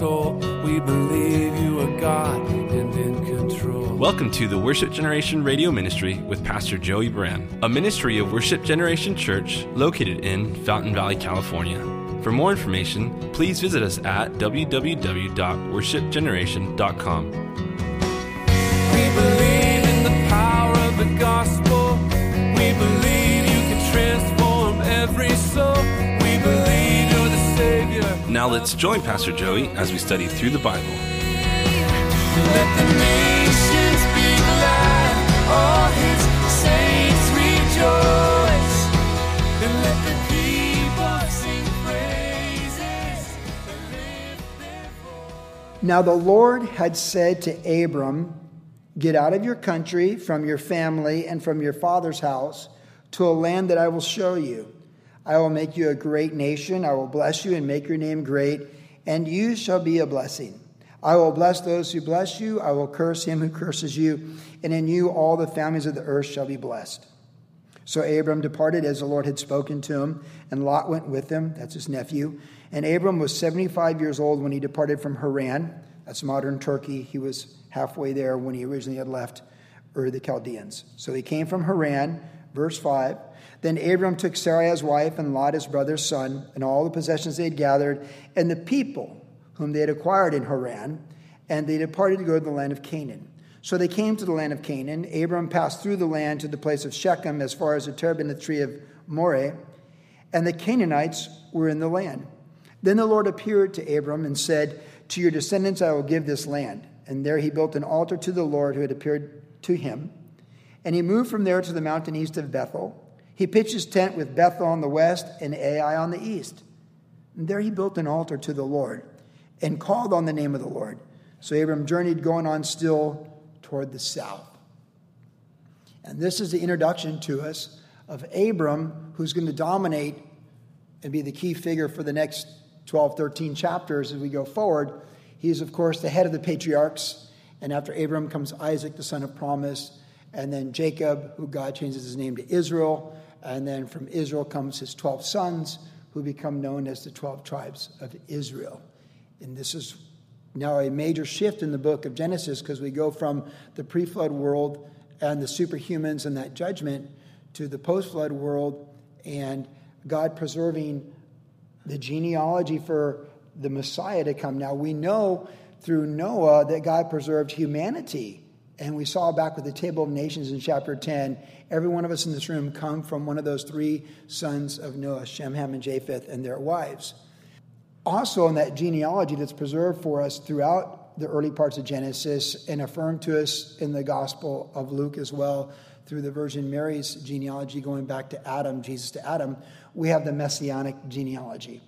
soul. We believe you are God and in control. Welcome to the Worship Generation Radio Ministry with Pastor Joey Buran, a ministry of Worship Generation Church located in Fountain Valley, California. For more information, please visit us at www.worshipgeneration.com. Now let's join Pastor Joey as we study through the Bible. Let the nations be glad. All his saints rejoice. And let the people sing praises. and lift their voice. Now the Lord had said to Abram, Get out of your country, from your family, and from your father's house, to a land that I will show you. I will make you a great nation. I will bless you and make your name great, and you shall be a blessing. I will bless those who bless you. I will curse him who curses you, and in you all the families of the earth shall be blessed. So Abram departed as the Lord had spoken to him, and Lot went with him. That's his nephew. And Abram was 75 years old when he departed from Haran. That's modern Turkey. He was halfway there when he originally had left Ur the Chaldeans. So he came from Haran, verse 5. Then Abram took Sarai his wife and Lot his brother's son, and all the possessions they had gathered, and the people whom they had acquired in Haran, and they departed to go to the land of Canaan. So they came to the land of Canaan. Abram passed through the land to the place of Shechem as far as the terebinth tree of Moreh, and the Canaanites were in the land. Then the Lord appeared to Abram and said, To your descendants I will give this land. And there he built an altar to the Lord who had appeared to him. And he moved from there to the mountain east of Bethel. He pitched his tent with Bethel on the west and Ai on the east. And there he built an altar to the Lord and called on the name of the Lord. So Abram journeyed going on still toward the south. And this is the introduction to us of Abram, who's going to dominate and be the key figure for the next 12, 13 chapters as we go forward. He is, of course, the head of the patriarchs. And after Abram comes Isaac, the son of promise, and then Jacob, who God changes his name to Israel. And then from Israel comes his 12 sons, who become known as the 12 tribes of Israel. And this is now a major shift in the book of Genesis because we go from the pre flood world and the superhumans and that judgment to the post flood world and God preserving the genealogy for the Messiah to come. Now, we know through Noah that God preserved humanity. And we saw back with the Table of Nations in chapter 10, every one of us in this room come from one of those three sons of Noah, Shem, Ham, and Japheth, and their wives. Also, in that genealogy that's preserved for us throughout the early parts of Genesis and affirmed to us in the Gospel of Luke as well, through the Virgin Mary's genealogy going back to Adam, Jesus to Adam, we have the messianic genealogy.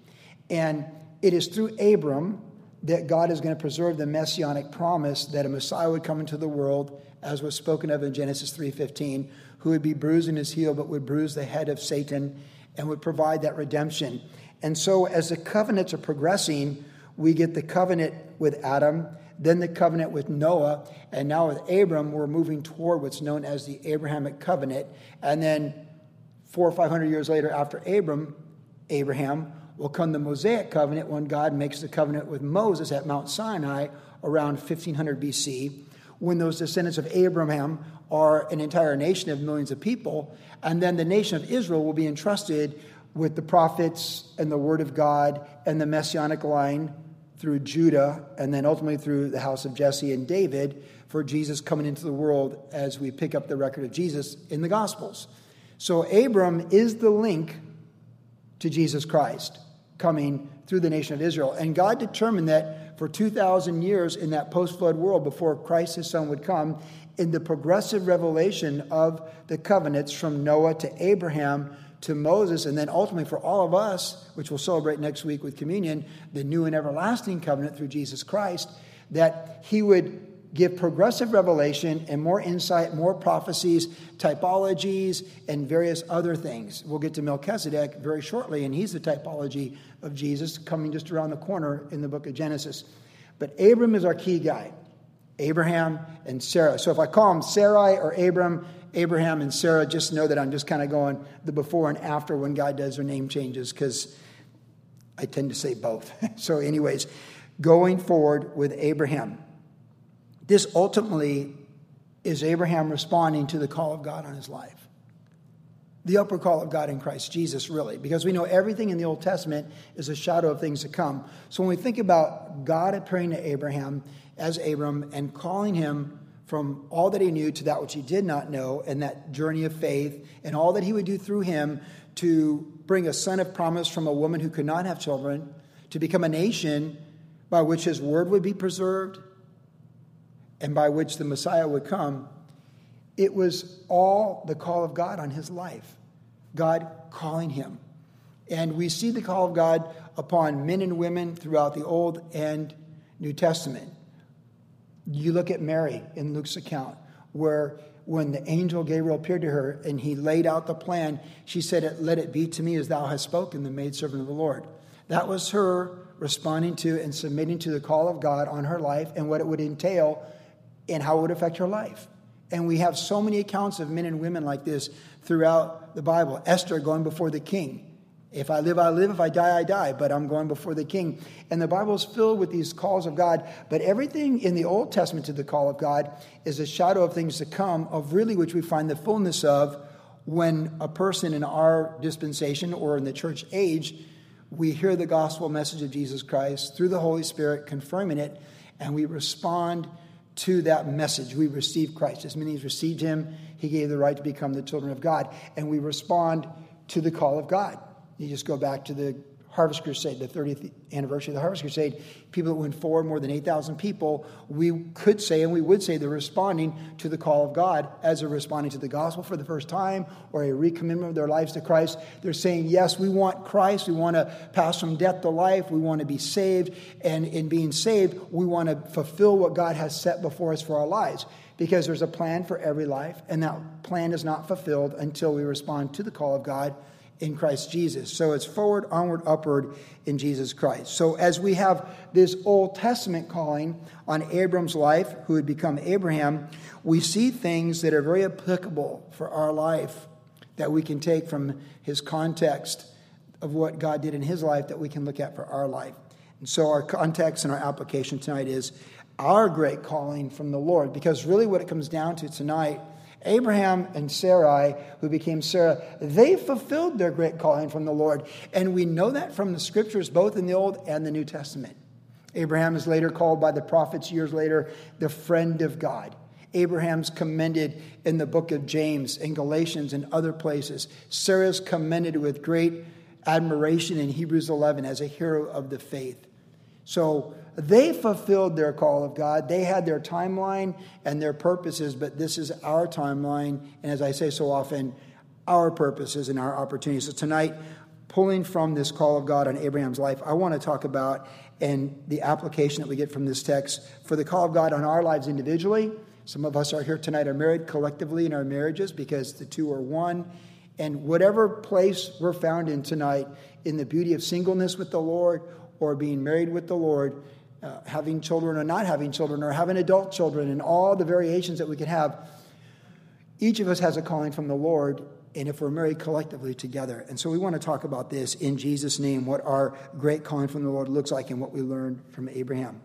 And it is through Abram that God is going to preserve the messianic promise that a Messiah would come into the world, as was spoken of in Genesis 3:15, who would be bruising his heel, but would bruise the head of Satan and would provide that redemption. And so, as the covenants are progressing, we get the covenant with Adam, then the covenant with Noah, and now with Abram, we're moving toward what's known as the Abrahamic covenant. And then, four or five hundred years later, after Abram, Abraham, will come the Mosaic covenant when God makes the covenant with Moses at Mount Sinai around 1500 BC, when those descendants of Abraham are an entire nation of millions of people, and then the nation of Israel will be entrusted with the prophets and the word of God and the messianic line through Judah, and then ultimately through the house of Jesse and David for Jesus coming into the world as we pick up the record of Jesus in the Gospels. So Abram is the link to Jesus Christ coming through the nation of Israel. And God determined that for 2,000 years in that post flood world, before Christ, his son, would come, in the progressive revelation of the covenants from Noah to Abraham to Moses, and then ultimately for all of us, which we'll celebrate next week with communion, the new and everlasting covenant through Jesus Christ, that he would give progressive revelation and more insight, more prophecies, typologies, and various other things. We'll get to Melchizedek very shortly, and he's the typology of Jesus coming just around the corner in the book of Genesis. But Abram is our key guy Abraham and Sarah. So if I call him Sarai or Abram, Abraham and Sarah, just know that I'm just kind of going the before and after when God does their name changes because I tend to say both. so, anyways, going forward with Abraham. This ultimately is Abraham responding to the call of God on his life. The upper call of God in Christ Jesus, really, because we know everything in the Old Testament is a shadow of things to come. So when we think about God appearing to Abraham as Abram and calling him from all that he knew to that which he did not know, and that journey of faith, and all that he would do through him to bring a son of promise from a woman who could not have children, to become a nation by which his word would be preserved, and by which the Messiah would come, it was all the call of God on his life, God calling him. And we see the call of God upon men and women throughout the Old and New Testament. You look at Mary in Luke's account, where when the angel Gabriel appeared to her and he laid out the plan, she said, Let it be to me as thou hast spoken, the maidservant of the Lord. That was her responding to and submitting to the call of God on her life and what it would entail and how it would affect your life. And we have so many accounts of men and women like this throughout the Bible. Esther going before the king. If I live, I live. If I die, I die. But I'm going before the king. And the Bible is filled with these calls of God. But everything in the Old Testament to the call of God is a shadow of things to come, of really which we find the fullness of when a person in our dispensation or in the church age, we hear the gospel message of Jesus Christ through the Holy Spirit, confirming it, and we respond to that message. We receive Christ. As many as received him, he gave the right to become the children of God. And we respond to the call of God. You just go back to the Harvest Crusade, the 30th anniversary of the Harvest Crusade, people that went forward, more than 8,000 people, we could say and we would say they're responding to the call of God as they're responding to the gospel for the first time or a recommitment of their lives to Christ. They're saying, Yes, we want Christ. We want to pass from death to life. We want to be saved. And in being saved, we want to fulfill what God has set before us for our lives because there's a plan for every life, and that plan is not fulfilled until we respond to the call of God in Christ Jesus. So it's forward, onward, upward in Jesus Christ. So as we have this Old Testament calling on Abram's life, who would become Abraham, we see things that are very applicable for our life that we can take from his context of what God did in his life that we can look at for our life. And so our context and our application tonight is our great calling from the Lord, because really what it comes down to tonight Abraham and Sarai, who became Sarah, they fulfilled their great calling from the Lord. And we know that from the scriptures, both in the Old and the New Testament. Abraham is later called by the prophets years later the friend of God. Abraham's commended in the book of James and Galatians and other places. Sarah's commended with great admiration in Hebrews 11 as a hero of the faith. So they fulfilled their call of God. They had their timeline and their purposes, but this is our timeline. And as I say so often, our purposes and our opportunities. So tonight, pulling from this call of God on Abraham's life, I want to talk about and the application that we get from this text for the call of God on our lives individually. Some of us are here tonight are married collectively in our marriages because the two are one. And whatever place we're found in tonight, in the beauty of singleness with the Lord or being married with the Lord, uh, having children or not having children, or having adult children, and all the variations that we could have. Each of us has a calling from the Lord, and if we're married collectively together. And so we want to talk about this in Jesus' name, what our great calling from the Lord looks like and what we learned from Abraham.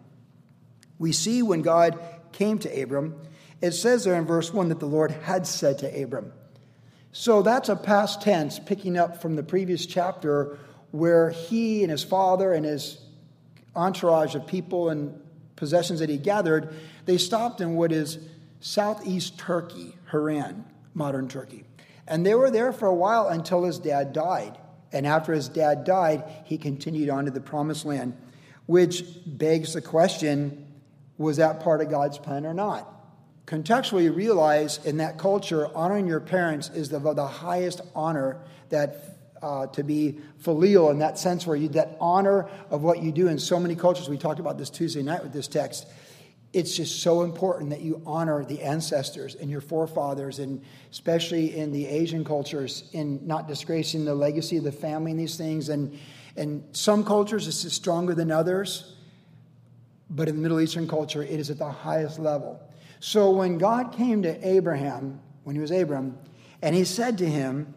We see when God came to Abram, it says there in verse 1 that the Lord had said to Abram. So that's a past tense picking up from the previous chapter where he and his father and his entourage of people and possessions that he gathered, they stopped in what is southeast Turkey, Haran, modern Turkey. And they were there for a while until his dad died. And after his dad died, he continued on to the promised land, which begs the question was that part of God's plan or not? Contextually, you realize in that culture, honoring your parents is the, the highest honor that uh, to be filial in that sense, where you that honor of what you do in so many cultures. We talked about this Tuesday night with this text. It's just so important that you honor the ancestors and your forefathers, and especially in the Asian cultures, in not disgracing the legacy of the family and these things. And and some cultures it's stronger than others, but in the Middle Eastern culture, it is at the highest level. So when God came to Abraham, when he was Abram, and he said to him,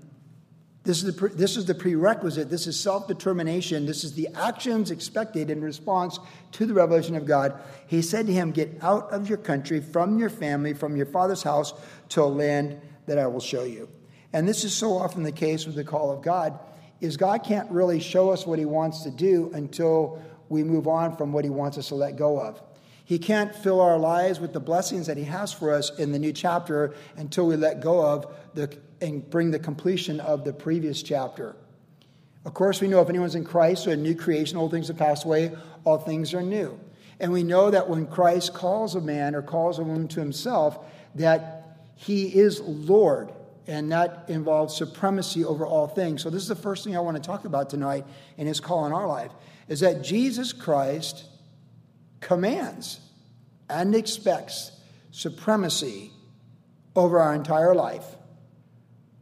This is, the, this is the prerequisite. This is self determination. This is the actions expected in response to the revelation of God. He said to him, Get out of your country, from your family, from your father's house, to a land that I will show you. And this is so often the case with the call of God, is God can't really show us what he wants to do until we move on from what he wants us to let go of. He can't fill our lives with the blessings that He has for us in the new chapter until we let go of the, and bring the completion of the previous chapter. Of course, we know if anyone's in Christ, so a new creation, old things have passed away, all things are new. And we know that when Christ calls a man or calls a woman to himself, that he is Lord, and that involves supremacy over all things. So, this is the first thing I want to talk about tonight in his call in our life is that Jesus Christ commands and expects supremacy over our entire life,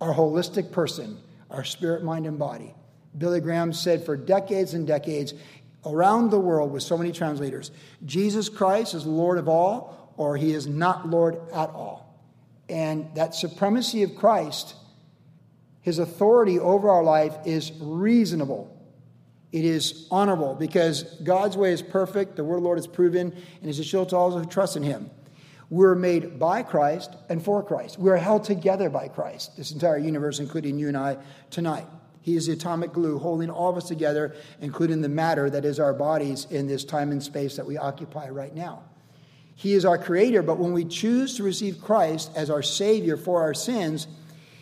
our holistic person, our spirit, mind, and body. Billy Graham said for decades and decades around the world with so many translators Jesus Christ is Lord of all, or he is not Lord at all. And that supremacy of Christ, his authority over our life, is reasonable it is honorable because God's way is perfect, the word of the Lord is proven, and is a shield to all who trust in him. We're made by Christ and for Christ. We're held together by Christ, this entire universe, including you and I tonight. He is the atomic glue holding all of us together, including the matter that is our bodies in this time and space that we occupy right now. He is our creator, but when we choose to receive Christ as our Savior for our sins,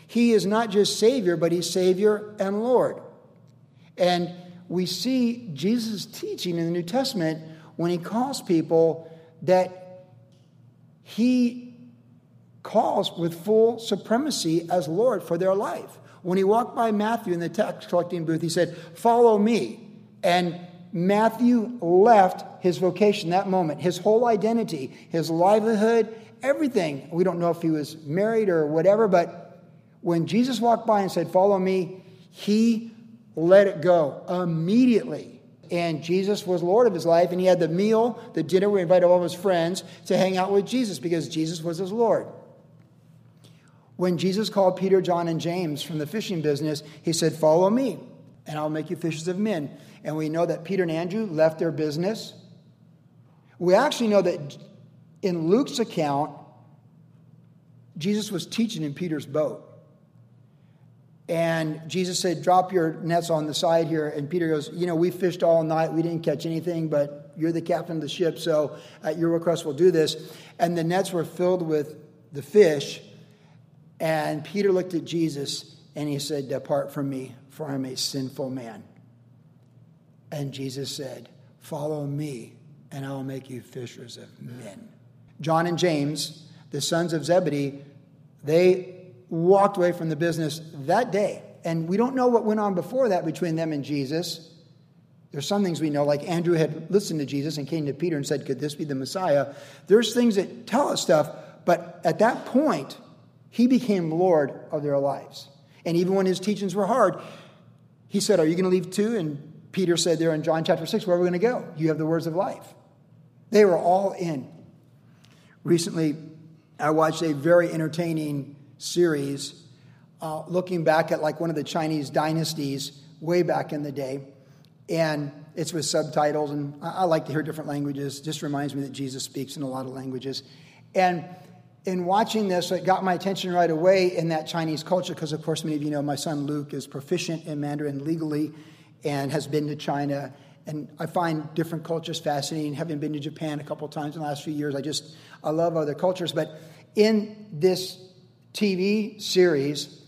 He is not just Savior, but He's Savior and Lord. And we see Jesus' teaching in the New Testament when he calls people that he calls with full supremacy as Lord for their life. When he walked by Matthew in the tax collecting booth, he said, Follow me. And Matthew left his vocation that moment, his whole identity, his livelihood, everything. We don't know if he was married or whatever, but when Jesus walked by and said, Follow me, he let it go immediately. And Jesus was Lord of his life, and he had the meal, the dinner where he invited all of his friends to hang out with Jesus because Jesus was his Lord. When Jesus called Peter, John, and James from the fishing business, he said, Follow me, and I'll make you fishers of men. And we know that Peter and Andrew left their business. We actually know that in Luke's account, Jesus was teaching in Peter's boat. And Jesus said, Drop your nets on the side here. And Peter goes, You know, we fished all night. We didn't catch anything, but you're the captain of the ship, so at your request, we'll do this. And the nets were filled with the fish. And Peter looked at Jesus and he said, Depart from me, for I'm a sinful man. And Jesus said, Follow me, and I will make you fishers of men. John and James, the sons of Zebedee, they walked away from the business that day. And we don't know what went on before that between them and Jesus. There's some things we know, like Andrew had listened to Jesus and came to Peter and said, Could this be the Messiah? There's things that tell us stuff, but at that point, he became Lord of their lives. And even when his teachings were hard, he said, Are you going to leave too? And Peter said there in John chapter 6, Where are we going to go? You have the words of life. They were all in. Recently, I watched a very entertaining series uh, looking back at like one of the Chinese dynasties way back in the day. And it's with subtitles, and I, I like to hear different languages. Just reminds me that Jesus speaks in a lot of languages. And in watching this, it got my attention right away in that Chinese culture, because of course, many of you know my son Luke is proficient in Mandarin legally and has been to China. And I find different cultures fascinating. Having been to Japan a couple times in the last few years, I just I love other cultures. But in this TV series.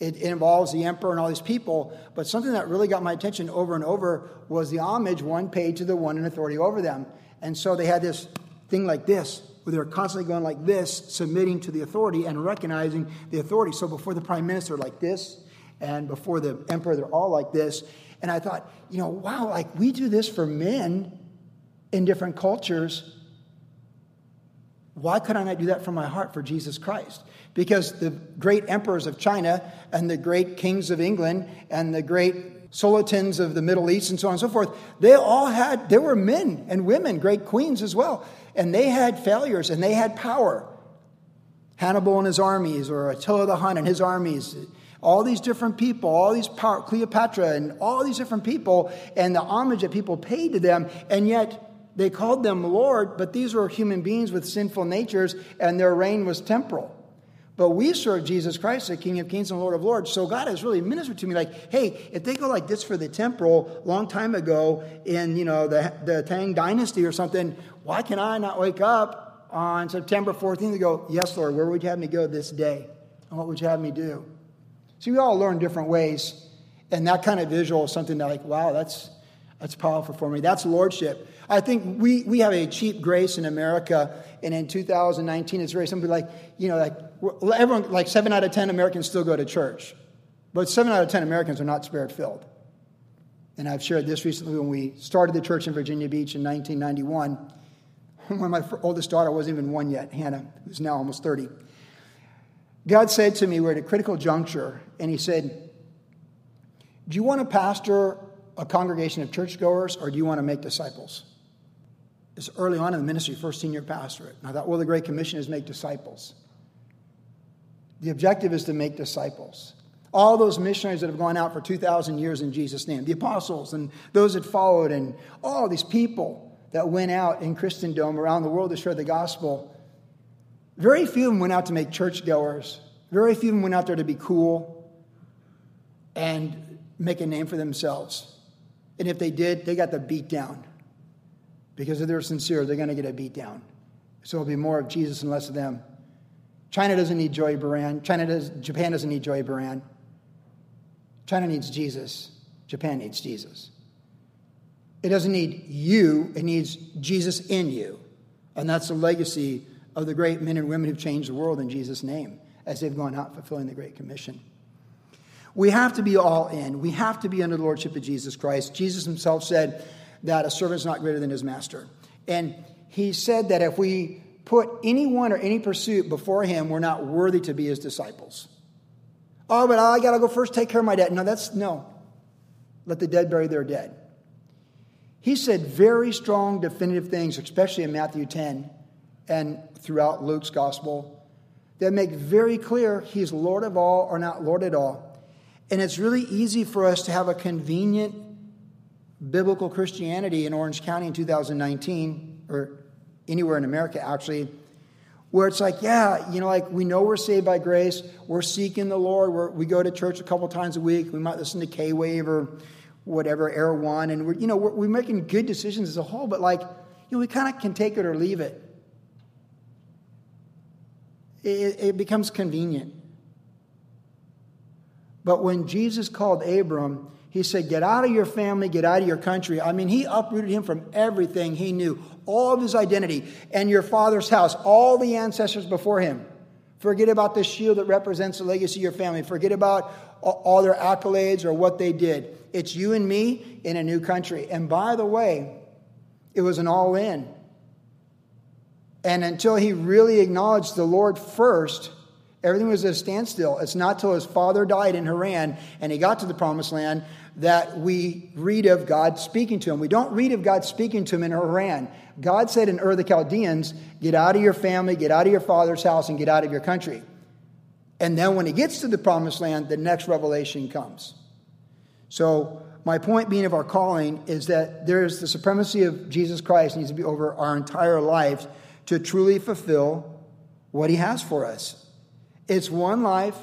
It, involves the emperor and all these people, but something that really got my attention over and over was the homage one paid to the one in authority over them. And so they had this thing like this, where they were constantly going like this, submitting to the authority and recognizing the authority. So before the prime minister, like this, and before the emperor, they're all like this. And I thought, you know, wow, like we do this for men in different cultures. Why could I not do that from my heart for Jesus Christ? because the great emperors of China and the great kings of England and the great sultans of the Middle East and so on and so forth, they all had, there were men and women, great queens as well, and they had failures and they had power. Hannibal and his armies, or Attila the Hun and his armies, all these different people, all these power, Cleopatra and all these different people, and the homage that people paid to them, and yet they called them Lord, but these were human beings with sinful natures, and their reign was temporal. But we serve Jesus Christ, the King of Kings and Lord of Lords. So God has really ministered to me like, hey, if they go like this for the temporal long time ago in, you know, the, the Tang dynasty or something, why can I not wake up on September 14th and go, yes, Lord, where would you have me go this day? And what would you have me do? See, we all learn different ways. And that kind of visual is something that like, wow, that's, that's powerful for me. That's lordship. I think we, we have a cheap grace in America, and in 2019, it's very simple. Like, you know, like everyone, like seven out of 10 Americans still go to church, but seven out of 10 Americans are not spirit filled. And I've shared this recently when we started the church in Virginia Beach in 1991. When my oldest daughter wasn't even one yet, Hannah, who's now almost 30. God said to me, We're at a critical juncture, and He said, Do you want to pastor a congregation of churchgoers, or do you want to make disciples? It's early on in the ministry, first senior pastorate. And I thought, well, the Great Commission is make disciples. The objective is to make disciples. All those missionaries that have gone out for 2,000 years in Jesus' name, the apostles and those that followed, and all these people that went out in Christendom around the world to share the gospel, very few of them went out to make churchgoers. Very few of them went out there to be cool and make a name for themselves. And if they did, they got the beat down because if they're sincere, they're going to get a beat down. So it'll be more of Jesus and less of them. China doesn't need Joey Buran. China does, Japan doesn't need Joey Buran. China needs Jesus. Japan needs Jesus. It doesn't need you, it needs Jesus in you. And that's the legacy of the great men and women who've changed the world in Jesus' name as they've gone out fulfilling the Great Commission. We have to be all in. We have to be under the lordship of Jesus Christ. Jesus himself said, that a servant is not greater than his master. And he said that if we put anyone or any pursuit before him, we're not worthy to be his disciples. Oh, but I got to go first take care of my dead. No, that's no. Let the dead bury their dead. He said very strong, definitive things, especially in Matthew 10 and throughout Luke's gospel, that make very clear he's Lord of all or not Lord at all. And it's really easy for us to have a convenient biblical Christianity in Orange County in 2019, or anywhere in America actually, where it's like, yeah, you know, like we know we're saved by grace, we're seeking the Lord, we're, we go to church a couple times a week, we might listen to K Wave or whatever, Air One, and we're, you know, we're, we're making good decisions as a whole, but like, you know, we kind of can take it or leave it. It, it becomes convenient. But when Jesus called Abram, he said, Get out of your family, get out of your country. I mean, he uprooted him from everything he knew, all of his identity, and your father's house, all the ancestors before him. Forget about the shield that represents the legacy of your family. Forget about all their accolades or what they did. It's you and me in a new country. And by the way, it was an all in. And until he really acknowledged the Lord first, Everything was at a standstill. It's not till his father died in Haran and he got to the promised land that we read of God speaking to him. We don't read of God speaking to him in Haran. God said in Ur the Chaldeans, Get out of your family, get out of your father's house, and get out of your country. And then when he gets to the promised land, the next revelation comes. So, my point being of our calling is that there's the supremacy of Jesus Christ needs to be over our entire lives to truly fulfill what he has for us. It's one life,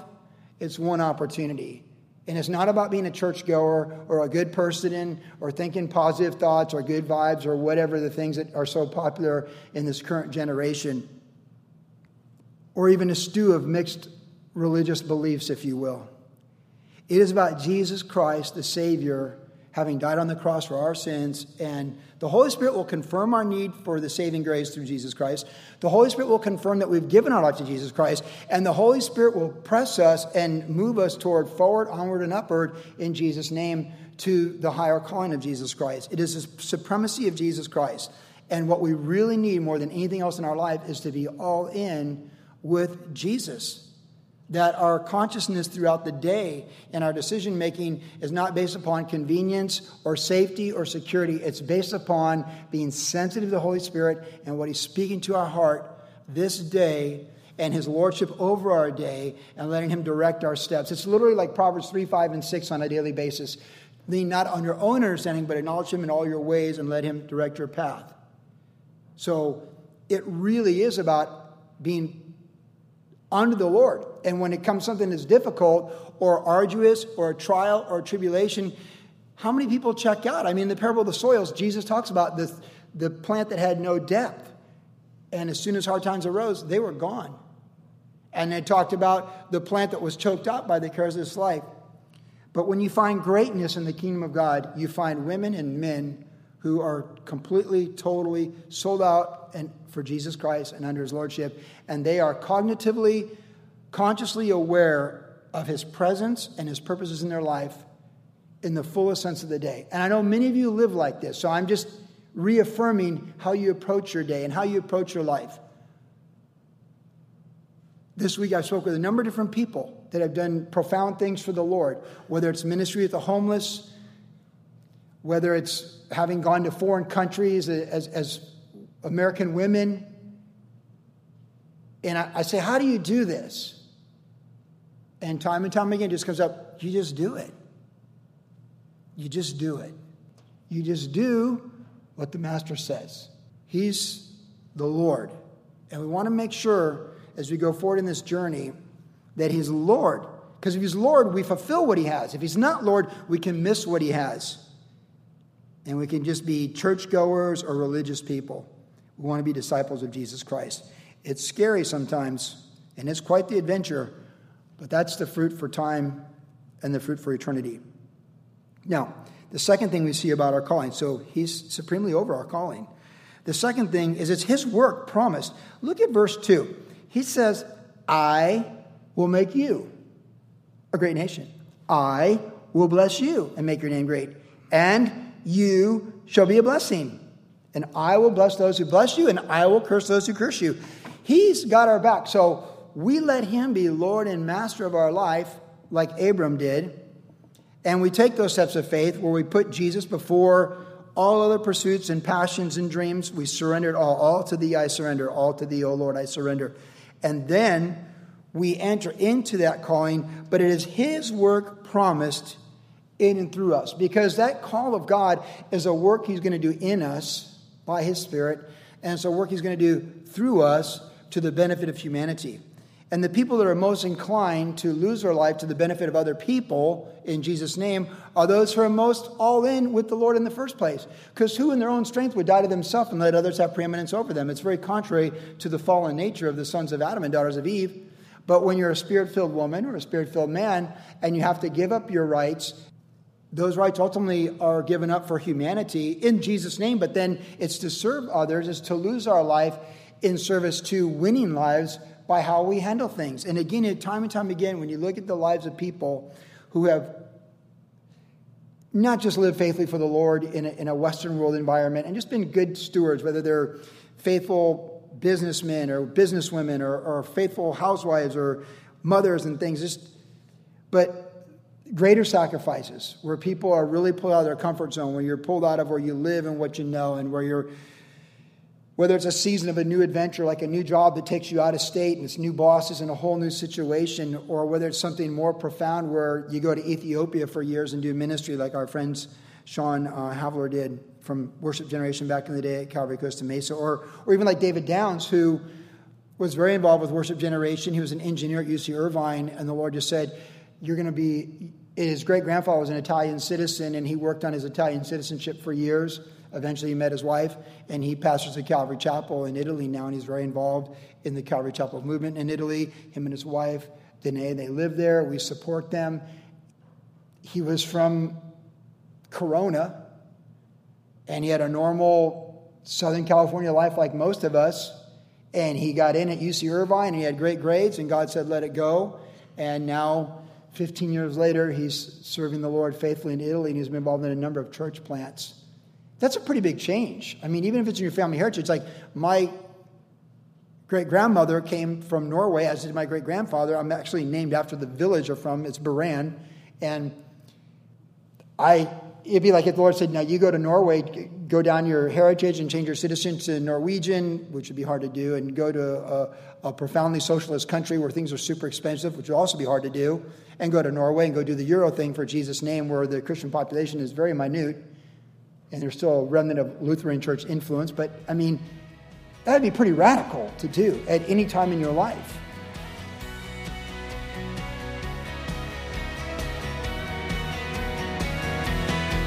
it's one opportunity. And it's not about being a churchgoer or a good person or thinking positive thoughts or good vibes or whatever the things that are so popular in this current generation, or even a stew of mixed religious beliefs, if you will. It is about Jesus Christ, the Savior, having died on the cross for our sins. And the Holy Spirit will confirm our need for the saving grace through Jesus Christ. The Holy Spirit will confirm that we've given our life to Jesus Christ. And the Holy Spirit will press us and move us toward forward, onward, and upward in Jesus' name to the higher calling of Jesus Christ. It is the supremacy of Jesus Christ. And what we really need more than anything else in our life is to be all in with Jesus that our consciousness throughout the day and our decision making is not based upon convenience or safety or security. It's based upon being sensitive to the Holy Spirit and what He's speaking to our heart this day and his lordship over our day and letting him direct our steps. It's literally like Proverbs 3, 5, and 6 on a daily basis. Lean not on your own understanding, but acknowledge him in all your ways and let him direct your path. So it really is about being under the Lord. And when it comes something that's difficult or arduous or a trial or a tribulation, how many people check out? I mean, the parable of the soils, Jesus talks about the, the plant that had no depth. And as soon as hard times arose, they were gone. And they talked about the plant that was choked out by the cares of this life. But when you find greatness in the kingdom of God, you find women and men who are completely, totally sold out and for Jesus Christ and under his lordship, and they are cognitively, consciously aware of his presence and his purposes in their life in the fullest sense of the day. And I know many of you live like this, so I'm just reaffirming how you approach your day and how you approach your life. This week I spoke with a number of different people that have done profound things for the Lord, whether it's ministry with the homeless, whether it's having gone to foreign countries as, as American women. And I, I say, How do you do this? And time and time again, it just comes up, you just do it. You just do it. You just do what the Master says. He's the Lord. And we want to make sure as we go forward in this journey that He's Lord. Because if He's Lord, we fulfill what He has. If He's not Lord, we can miss what He has. And we can just be churchgoers or religious people. We want to be disciples of Jesus Christ. It's scary sometimes, and it's quite the adventure, but that's the fruit for time and the fruit for eternity. Now, the second thing we see about our calling, so he's supremely over our calling. The second thing is it's his work promised. Look at verse 2. He says, I will make you a great nation. I will bless you and make your name great. And you shall be a blessing. And I will bless those who bless you, and I will curse those who curse you. He's got our back. So we let him be Lord and master of our life, like Abram did. And we take those steps of faith where we put Jesus before all other pursuits and passions and dreams. We surrender it all. All to thee I surrender. All to thee, O Lord, I surrender. And then we enter into that calling, but it is his work promised in and through us. Because that call of God is a work he's going to do in us by his Spirit, and it's a work he's going to do through us to the benefit of humanity. And the people that are most inclined to lose their life to the benefit of other people in Jesus' name are those who are most all in with the Lord in the first place. Because who in their own strength would die to themselves and let others have preeminence over them? It's very contrary to the fallen nature of the sons of Adam and daughters of Eve. But when you're a spirit filled woman or a spirit filled man and you have to give up your rights, those rights ultimately are given up for humanity in Jesus' name, but then it's to serve others, is to lose our life in service to winning lives by how we handle things. And again, time and time again, when you look at the lives of people who have not just lived faithfully for the Lord in a, in a Western world environment and just been good stewards, whether they're faithful businessmen or businesswomen or, or faithful housewives or mothers and things, just, but greater sacrifices where people are really pulled out of their comfort zone, where you're pulled out of where you live and what you know, and where you're whether it's a season of a new adventure, like a new job that takes you out of state and it's new bosses and a whole new situation, or whether it's something more profound where you go to Ethiopia for years and do ministry, like our friends Sean uh, Havler did from Worship Generation back in the day at Calvary Costa Mesa, or, or even like David Downs, who was very involved with Worship Generation. He was an engineer at UC Irvine, and the Lord just said, You're going to be. His great grandfather was an Italian citizen, and he worked on his Italian citizenship for years. Eventually, he met his wife, and he pastors the Calvary Chapel in Italy now, and he's very involved in the Calvary Chapel movement in Italy. Him and his wife, Danae, they live there. We support them. He was from Corona, and he had a normal Southern California life like most of us. And he got in at UC Irvine, and he had great grades, and God said, let it go. And now, 15 years later, he's serving the Lord faithfully in Italy, and he's been involved in a number of church plants. That's a pretty big change. I mean, even if it's in your family heritage, like my great grandmother came from Norway, as did my great grandfather. I'm actually named after the village they're from. It's Buran. And I it'd be like if the Lord said, "Now you go to Norway, go down your heritage and change your citizenship to Norwegian, which would be hard to do, and go to a, a, profoundly socialist country where things are super expensive, which would also be hard to do, and go to Norway and go do the Euro thing for Jesus' name, where the Christian population is very minute, and there's still a remnant of Lutheran church influence. But I mean, that'd be pretty radical to do at any time in your life."